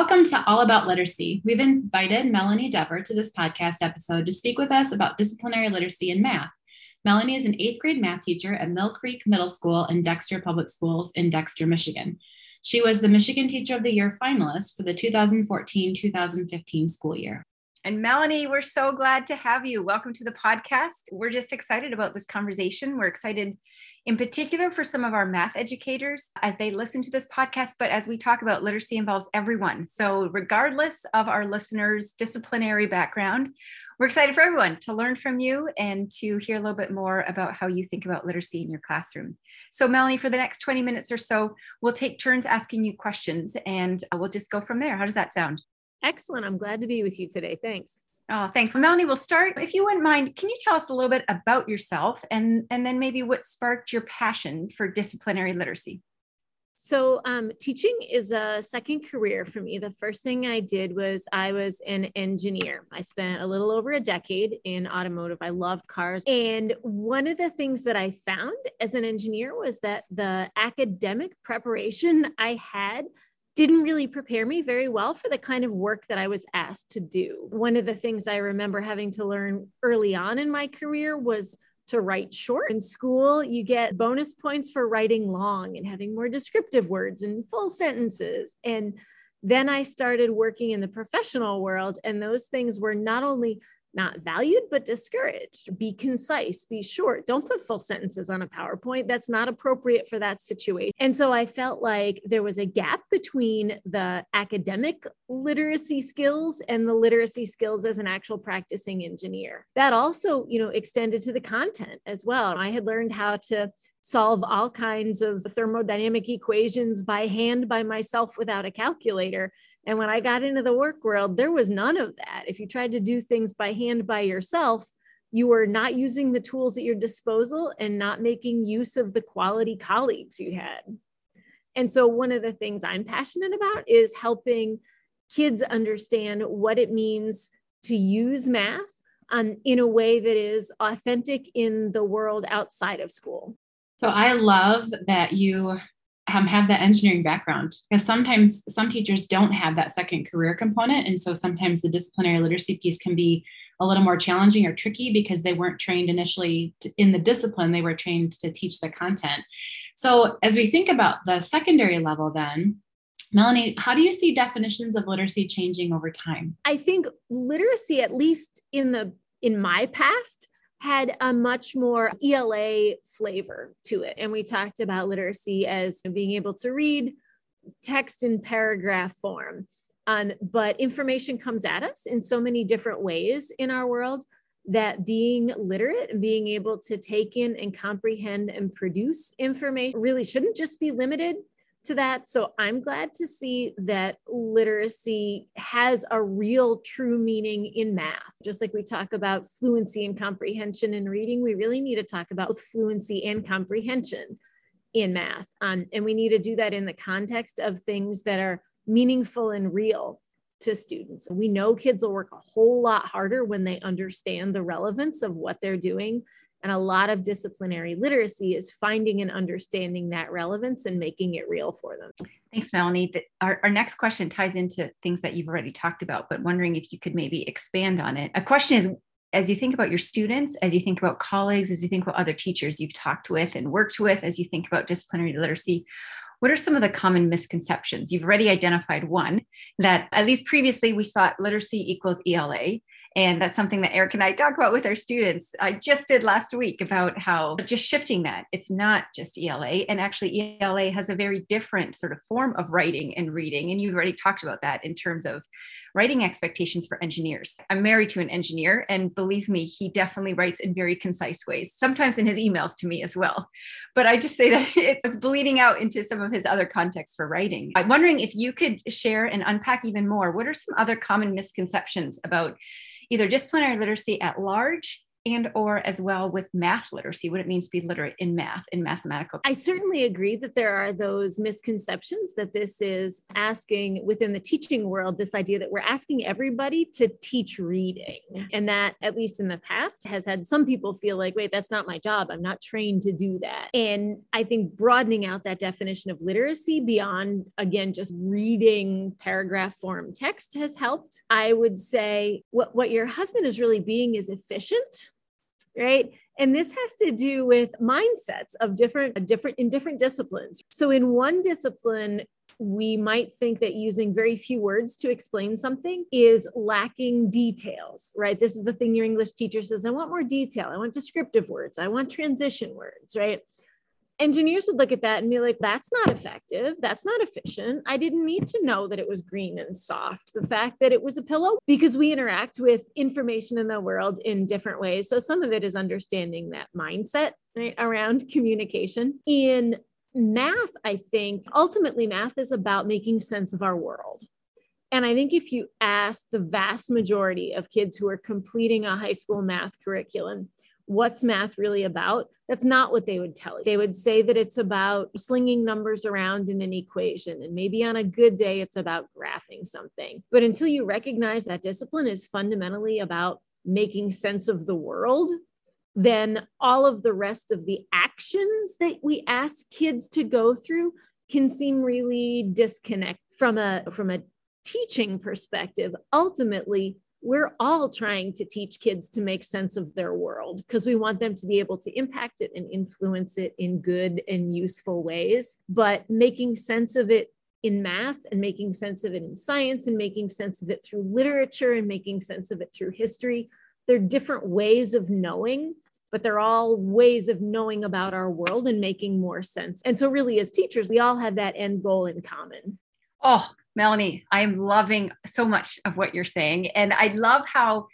Welcome to All About Literacy. We've invited Melanie Dever to this podcast episode to speak with us about disciplinary literacy in math. Melanie is an eighth grade math teacher at Mill Creek Middle School in Dexter Public Schools in Dexter, Michigan. She was the Michigan Teacher of the Year finalist for the 2014 2015 school year. And Melanie, we're so glad to have you. Welcome to the podcast. We're just excited about this conversation. We're excited in particular for some of our math educators as they listen to this podcast. But as we talk about, literacy involves everyone. So, regardless of our listeners' disciplinary background, we're excited for everyone to learn from you and to hear a little bit more about how you think about literacy in your classroom. So, Melanie, for the next 20 minutes or so, we'll take turns asking you questions and uh, we'll just go from there. How does that sound? Excellent. I'm glad to be with you today. Thanks. Oh, thanks. Well, Melanie, we'll start. If you wouldn't mind, can you tell us a little bit about yourself and, and then maybe what sparked your passion for disciplinary literacy? So, um, teaching is a second career for me. The first thing I did was I was an engineer. I spent a little over a decade in automotive. I loved cars. And one of the things that I found as an engineer was that the academic preparation I had didn't really prepare me very well for the kind of work that I was asked to do. One of the things I remember having to learn early on in my career was to write short. In school, you get bonus points for writing long and having more descriptive words and full sentences. And then I started working in the professional world, and those things were not only not valued, but discouraged. Be concise, be short. Don't put full sentences on a PowerPoint. That's not appropriate for that situation. And so I felt like there was a gap between the academic literacy skills and the literacy skills as an actual practicing engineer. That also, you know, extended to the content as well. I had learned how to solve all kinds of thermodynamic equations by hand by myself without a calculator. And when I got into the work world, there was none of that. If you tried to do things by hand by yourself, you were not using the tools at your disposal and not making use of the quality colleagues you had. And so, one of the things I'm passionate about is helping kids understand what it means to use math um, in a way that is authentic in the world outside of school. So I love that you um, have that engineering background because sometimes some teachers don't have that second career component. And so sometimes the disciplinary literacy piece can be a little more challenging or tricky because they weren't trained initially to, in the discipline, they were trained to teach the content. So as we think about the secondary level, then, Melanie, how do you see definitions of literacy changing over time? I think literacy, at least in the in my past, had a much more ELA flavor to it. And we talked about literacy as being able to read text in paragraph form. Um, but information comes at us in so many different ways in our world that being literate and being able to take in and comprehend and produce information really shouldn't just be limited to that. So I'm glad to see that literacy has a real true meaning in math. Just like we talk about fluency and comprehension in reading, we really need to talk about fluency and comprehension in math. Um, and we need to do that in the context of things that are meaningful and real to students. We know kids will work a whole lot harder when they understand the relevance of what they're doing and a lot of disciplinary literacy is finding and understanding that relevance and making it real for them. Thanks, Melanie. Our, our next question ties into things that you've already talked about, but wondering if you could maybe expand on it. A question is as you think about your students, as you think about colleagues, as you think about other teachers you've talked with and worked with, as you think about disciplinary literacy, what are some of the common misconceptions? You've already identified one that at least previously we thought literacy equals ELA. And that's something that Eric and I talk about with our students. I just did last week about how just shifting that it's not just ELA. And actually, ELA has a very different sort of form of writing and reading. And you've already talked about that in terms of writing expectations for engineers. I'm married to an engineer, and believe me, he definitely writes in very concise ways, sometimes in his emails to me as well. But I just say that it's bleeding out into some of his other contexts for writing. I'm wondering if you could share and unpack even more what are some other common misconceptions about either disciplinary literacy at large and or as well with math literacy what it means to be literate in math in mathematical i certainly agree that there are those misconceptions that this is asking within the teaching world this idea that we're asking everybody to teach reading. And that at least in the past has had some people feel like wait that's not my job. I'm not trained to do that. And i think broadening out that definition of literacy beyond again just reading paragraph form text has helped. I would say what, what your husband is really being is efficient right and this has to do with mindsets of different uh, different in different disciplines so in one discipline we might think that using very few words to explain something is lacking details, right? This is the thing your English teacher says I want more detail. I want descriptive words. I want transition words, right? Engineers would look at that and be like, that's not effective. That's not efficient. I didn't need to know that it was green and soft. The fact that it was a pillow, because we interact with information in the world in different ways. So some of it is understanding that mindset right, around communication. In math, I think ultimately math is about making sense of our world. And I think if you ask the vast majority of kids who are completing a high school math curriculum, what's math really about? That's not what they would tell you. They would say that it's about slinging numbers around in an equation. And maybe on a good day, it's about graphing something. But until you recognize that discipline is fundamentally about making sense of the world, then all of the rest of the actions that we ask kids to go through can seem really disconnect from a from a teaching perspective ultimately we're all trying to teach kids to make sense of their world because we want them to be able to impact it and influence it in good and useful ways. But making sense of it in math and making sense of it in science and making sense of it through literature and making sense of it through history, they're different ways of knowing. But they're all ways of knowing about our world and making more sense. And so, really, as teachers, we all have that end goal in common. Oh, Melanie, I am loving so much of what you're saying. And I love how,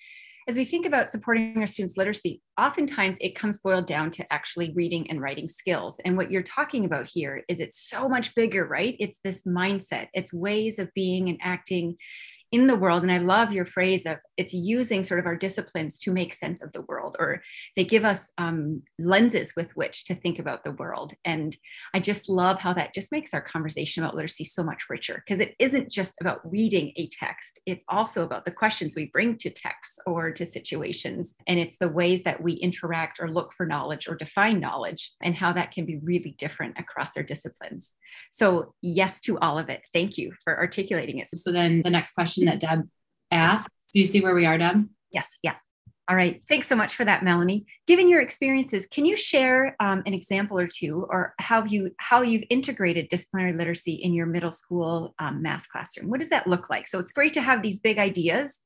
as we think about supporting our students' literacy, oftentimes it comes boiled down to actually reading and writing skills. And what you're talking about here is it's so much bigger, right? It's this mindset, it's ways of being and acting in the world. And I love your phrase of it's using sort of our disciplines to make sense of the world, or they give us um, lenses with which to think about the world. And I just love how that just makes our conversation about literacy so much richer because it isn't just about reading a text, it's also about the questions we bring to texts or to situations. And it's the ways that we interact or look for knowledge or define knowledge and how that can be really different across our disciplines. So, yes to all of it. Thank you for articulating it. So, then the next question question that Deb asked. Do you see where we are, Deb? Yes. Yeah. All right. Thanks so much for that, Melanie. Given your experiences, can you share um, an example or two, or how you how you've integrated disciplinary literacy in your middle school um, math classroom? What does that look like? So it's great to have these big ideas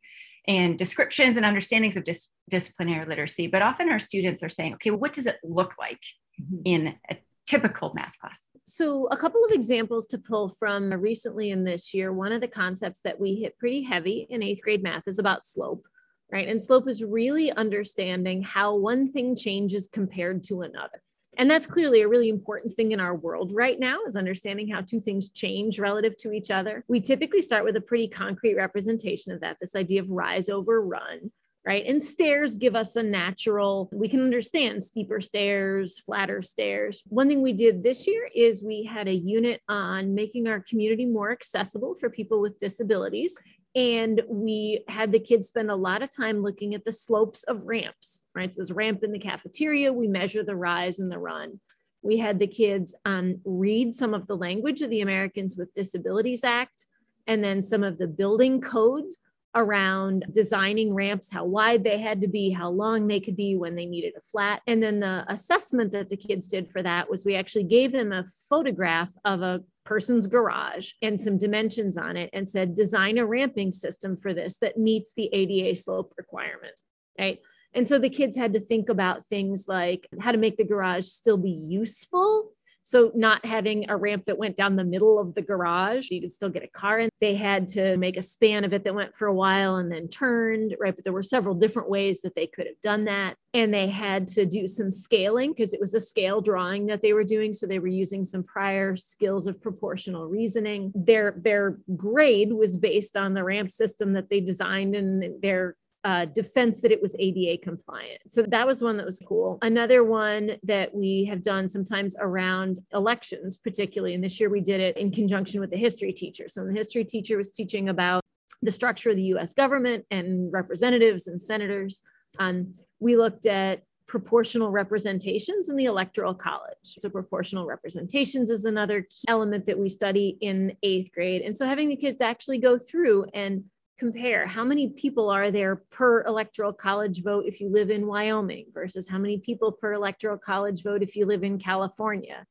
and descriptions and understandings of dis- disciplinary literacy, but often our students are saying, "Okay, what does it look like mm-hmm. in a typical math class? So, a couple of examples to pull from recently in this year. One of the concepts that we hit pretty heavy in eighth grade math is about slope, right? And slope is really understanding how one thing changes compared to another. And that's clearly a really important thing in our world right now is understanding how two things change relative to each other. We typically start with a pretty concrete representation of that, this idea of rise over run right? And stairs give us a natural, we can understand steeper stairs, flatter stairs. One thing we did this year is we had a unit on making our community more accessible for people with disabilities. And we had the kids spend a lot of time looking at the slopes of ramps, right? So there's ramp in the cafeteria, we measure the rise and the run. We had the kids um, read some of the language of the Americans with Disabilities Act and then some of the building codes around designing ramps, how wide they had to be, how long they could be when they needed a flat. And then the assessment that the kids did for that was we actually gave them a photograph of a person's garage and some dimensions on it and said, design a ramping system for this that meets the ADA slope requirement. Right. And so the kids had to think about things like how to make the garage still be useful so, not having a ramp that went down the middle of the garage, you could still get a car in. They had to make a span of it that went for a while and then turned, right? But there were several different ways that they could have done that. And they had to do some scaling because it was a scale drawing that they were doing. So, they were using some prior skills of proportional reasoning. Their, their grade was based on the ramp system that they designed and their uh, defense that it was ADA compliant. So that was one that was cool. Another one that we have done sometimes around elections, particularly, and this year we did it in conjunction with the history teacher. So the history teacher was teaching about the structure of the US government and representatives and senators. Um, we looked at proportional representations in the electoral college. So proportional representations is another element that we study in eighth grade. And so having the kids actually go through and compare how many people are there per electoral college vote if you live in Wyoming versus how many people per electoral college vote if you live in California,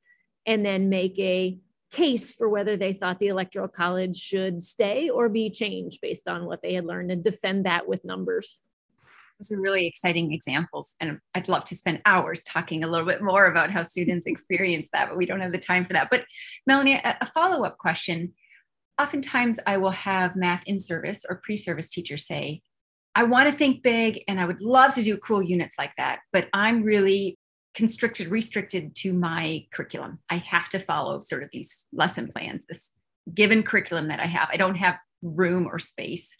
and then make a case for whether they thought the electoral college should stay or be changed based on what they had learned and defend that with numbers. Those are really exciting examples. And I'd love to spend hours talking a little bit more about how students experience that, but we don't have the time for that. But Melanie, a, a follow up question oftentimes I will have math in service or pre service teachers say, I want to think big and I would love to do cool units like that, but I'm really constricted, restricted to my curriculum. I have to follow sort of these lesson plans, this given curriculum that I have. I don't have room or space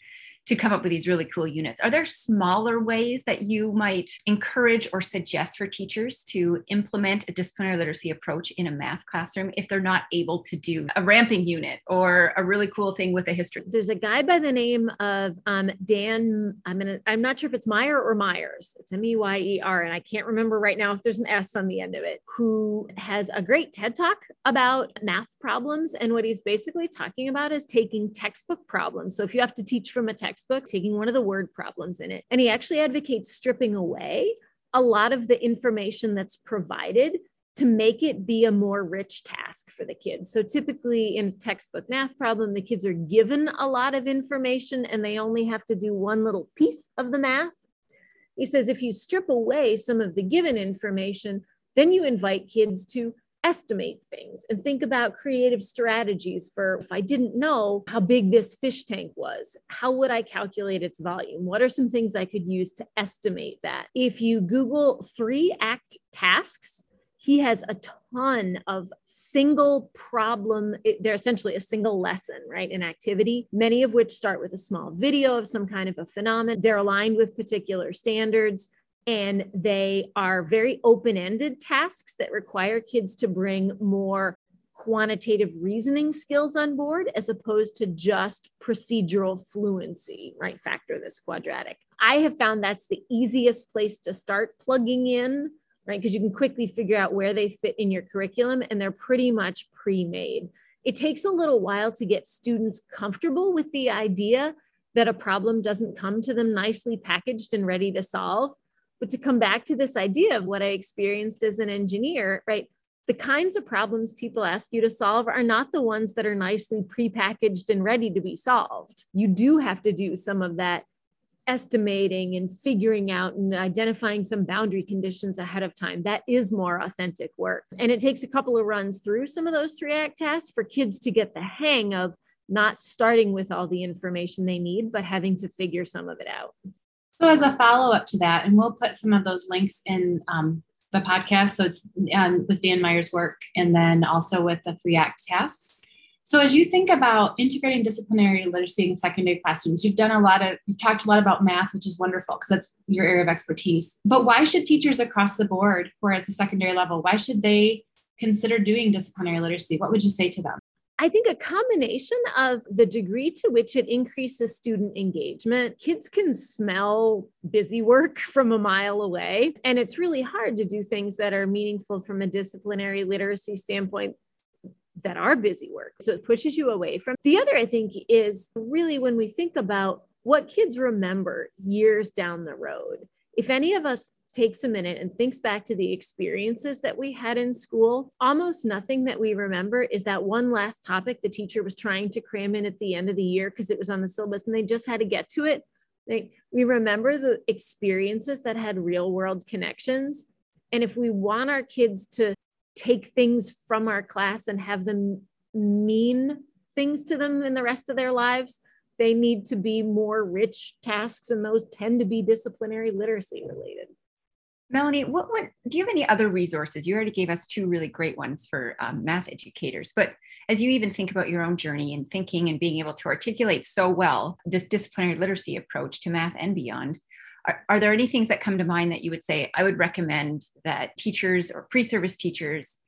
to come up with these really cool units. Are there smaller ways that you might encourage or suggest for teachers to implement a disciplinary literacy approach in a math classroom if they're not able to do a ramping unit or a really cool thing with a history? There's a guy by the name of um, Dan. I'm gonna. I'm not sure if it's Meyer or Myers. It's M E Y E R, and I can't remember right now if there's an S on the end of it. Who has a great TED talk about math problems, and what he's basically talking about is taking textbook problems. So if you have to teach from a text textbook, taking one of the word problems in it. And he actually advocates stripping away a lot of the information that's provided to make it be a more rich task for the kids. So typically in a textbook math problem, the kids are given a lot of information and they only have to do one little piece of the math. He says if you strip away some of the given information, then you invite kids to estimate things and think about creative strategies for if I didn't know how big this fish tank was, how would I calculate its volume? What are some things I could use to estimate that? If you Google three act tasks, he has a ton of single problem. They're essentially a single lesson, right? An activity, many of which start with a small video of some kind of a phenomenon. They're aligned with particular standards and they are very open ended tasks that require kids to bring more quantitative reasoning skills on board as opposed to just procedural fluency, right? Factor this quadratic. I have found that's the easiest place to start plugging in, right? Because you can quickly figure out where they fit in your curriculum and they're pretty much pre made. It takes a little while to get students comfortable with the idea that a problem doesn't come to them nicely packaged and ready to solve. But to come back to this idea of what I experienced as an engineer, right? The kinds of problems people ask you to solve are not the ones that are nicely prepackaged and ready to be solved. You do have to do some of that estimating and figuring out and identifying some boundary conditions ahead of time. That is more authentic work. And it takes a couple of runs through some of those three act tasks for kids to get the hang of not starting with all the information they need, but having to figure some of it out. So, as a follow up to that, and we'll put some of those links in um, the podcast. So, it's um, with Dan Meyer's work and then also with the three act tasks. So, as you think about integrating disciplinary literacy in secondary classrooms, you've done a lot of, you've talked a lot about math, which is wonderful because that's your area of expertise. But why should teachers across the board who are at the secondary level, why should they consider doing disciplinary literacy? What would you say to them? I think a combination of the degree to which it increases student engagement. Kids can smell busy work from a mile away, and it's really hard to do things that are meaningful from a disciplinary literacy standpoint that are busy work. So it pushes you away from. The other, I think, is really when we think about what kids remember years down the road. If any of us takes a minute and thinks back to the experiences that we had in school, almost nothing that we remember is that one last topic the teacher was trying to cram in at the end of the year because it was on the syllabus and they just had to get to it. We remember the experiences that had real world connections. And if we want our kids to take things from our class and have them mean things to them in the rest of their lives, they need to be more rich tasks, and those tend to be disciplinary literacy related. Melanie, what, what do you have any other resources? You already gave us two really great ones for um, math educators, but as you even think about your own journey and thinking and being able to articulate so well this disciplinary literacy approach to math and beyond, are, are there any things that come to mind that you would say I would recommend that teachers or pre-service teachers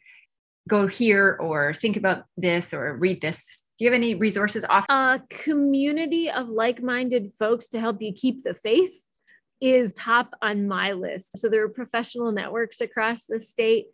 go here or think about this or read this? Do you have any resources off? A community of like-minded folks to help you keep the faith is top on my list. So there are professional networks across the state,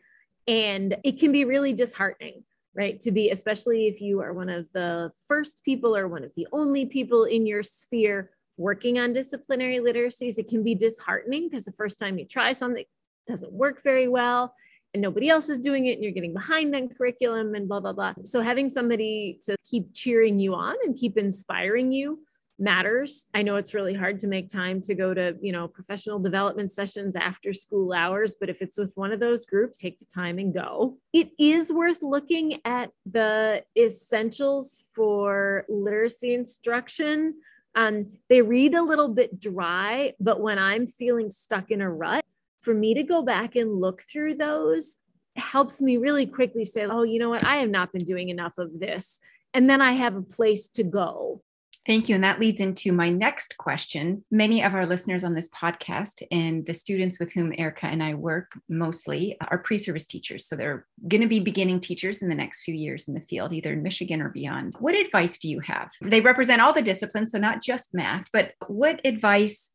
and it can be really disheartening, right? To be, especially if you are one of the first people or one of the only people in your sphere working on disciplinary literacies, it can be disheartening because the first time you try something doesn't work very well and nobody else is doing it and you're getting behind on curriculum and blah blah blah so having somebody to keep cheering you on and keep inspiring you matters. I know it's really hard to make time to go to, you know, professional development sessions after school hours, but if it's with one of those groups, take the time and go. It is worth looking at the essentials for literacy instruction. Um, they read a little bit dry, but when I'm feeling stuck in a rut, for me to go back and look through those helps me really quickly say, oh, you know what? I have not been doing enough of this. And then I have a place to go Thank you. And that leads into my next question. Many of our listeners on this podcast and the students with whom Erica and I work mostly are pre service teachers. So they're going to be beginning teachers in the next few years in the field, either in Michigan or beyond. What advice do you have? They represent all the disciplines, so not just math, but what advice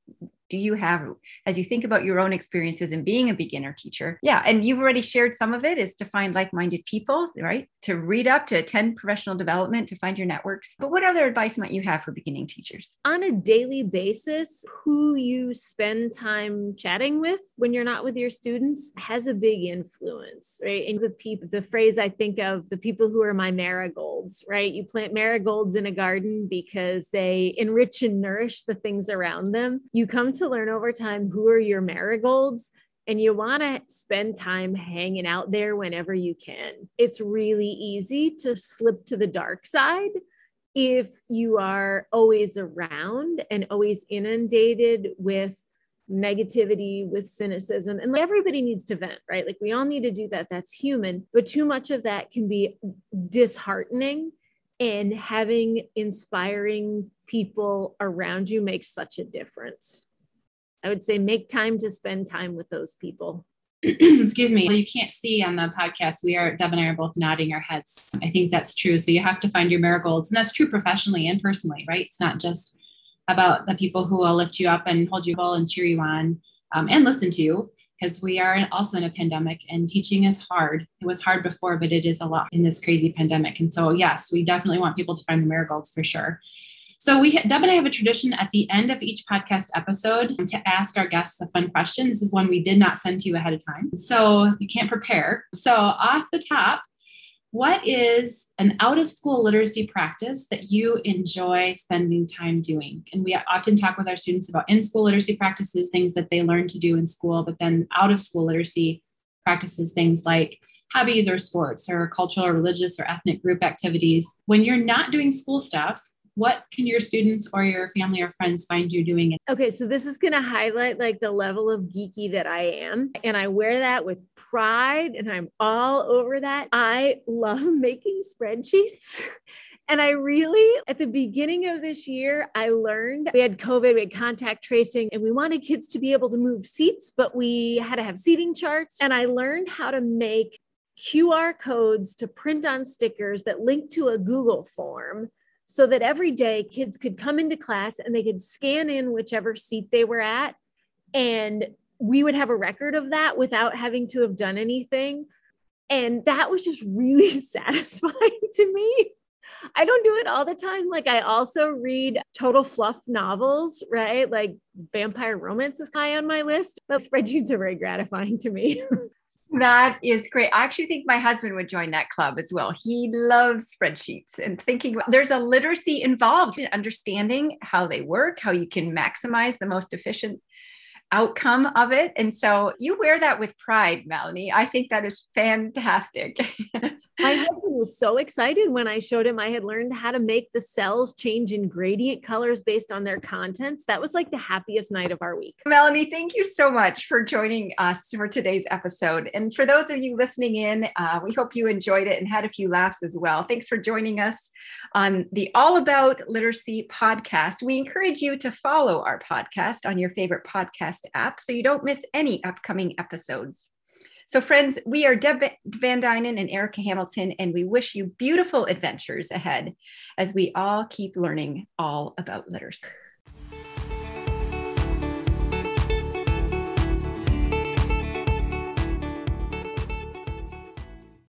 do you have as you think about your own experiences in being a beginner teacher? Yeah, and you've already shared some of it is to find like-minded people, right? To read up, to attend professional development, to find your networks. But what other advice might you have for beginning teachers? On a daily basis, who you spend time chatting with when you're not with your students has a big influence, right? And the people, the phrase I think of, the people who are my marigolds, right? You plant marigolds in a garden because they enrich and nourish the things around them. You come to to learn over time who are your marigolds and you want to spend time hanging out there whenever you can. It's really easy to slip to the dark side if you are always around and always inundated with negativity, with cynicism. And everybody needs to vent, right? Like we all need to do that. That's human. But too much of that can be disheartening. And having inspiring people around you makes such a difference. I would say make time to spend time with those people. Excuse me. You can't see on the podcast. We are, Deb and I are both nodding our heads. I think that's true. So you have to find your marigolds. And that's true professionally and personally, right? It's not just about the people who will lift you up and hold you well and cheer you on um, and listen to you because we are also in a pandemic and teaching is hard. It was hard before, but it is a lot in this crazy pandemic. And so, yes, we definitely want people to find the marigolds for sure. So we Deb and I have a tradition at the end of each podcast episode to ask our guests a fun question. This is one we did not send to you ahead of time. So you can't prepare. So off the top, what is an out of school literacy practice that you enjoy spending time doing? And we often talk with our students about in school literacy practices, things that they learn to do in school, but then out of school literacy practices, things like hobbies or sports or cultural or religious or ethnic group activities. When you're not doing school stuff, what can your students or your family or friends find you doing? Okay, so this is going to highlight like the level of geeky that I am. And I wear that with pride and I'm all over that. I love making spreadsheets. And I really, at the beginning of this year, I learned we had COVID, we had contact tracing, and we wanted kids to be able to move seats, but we had to have seating charts. And I learned how to make QR codes to print on stickers that link to a Google form so that every day kids could come into class and they could scan in whichever seat they were at and we would have a record of that without having to have done anything and that was just really satisfying to me I don't do it all the time. Like I also read total fluff novels, right? Like vampire romance is high on my list, but spreadsheets are very gratifying to me. That is great. I actually think my husband would join that club as well. He loves spreadsheets and thinking there's a literacy involved in understanding how they work, how you can maximize the most efficient outcome of it. And so you wear that with pride, Melanie. I think that is fantastic. my husband was so excited when I showed him I had learned how to make the cells change in gradient colors based on their contents. That was like the happiest night of our week. Melanie, thank you so much for joining us for today's episode. And for those of you listening in, uh, we hope you enjoyed it and had a few laughs as well. Thanks for joining us on the All About Literacy podcast. We encourage you to follow our podcast on your favorite podcast app so you don't miss any upcoming episodes. So, friends, we are Deb Van Duinen and Erica Hamilton, and we wish you beautiful adventures ahead as we all keep learning all about literacy.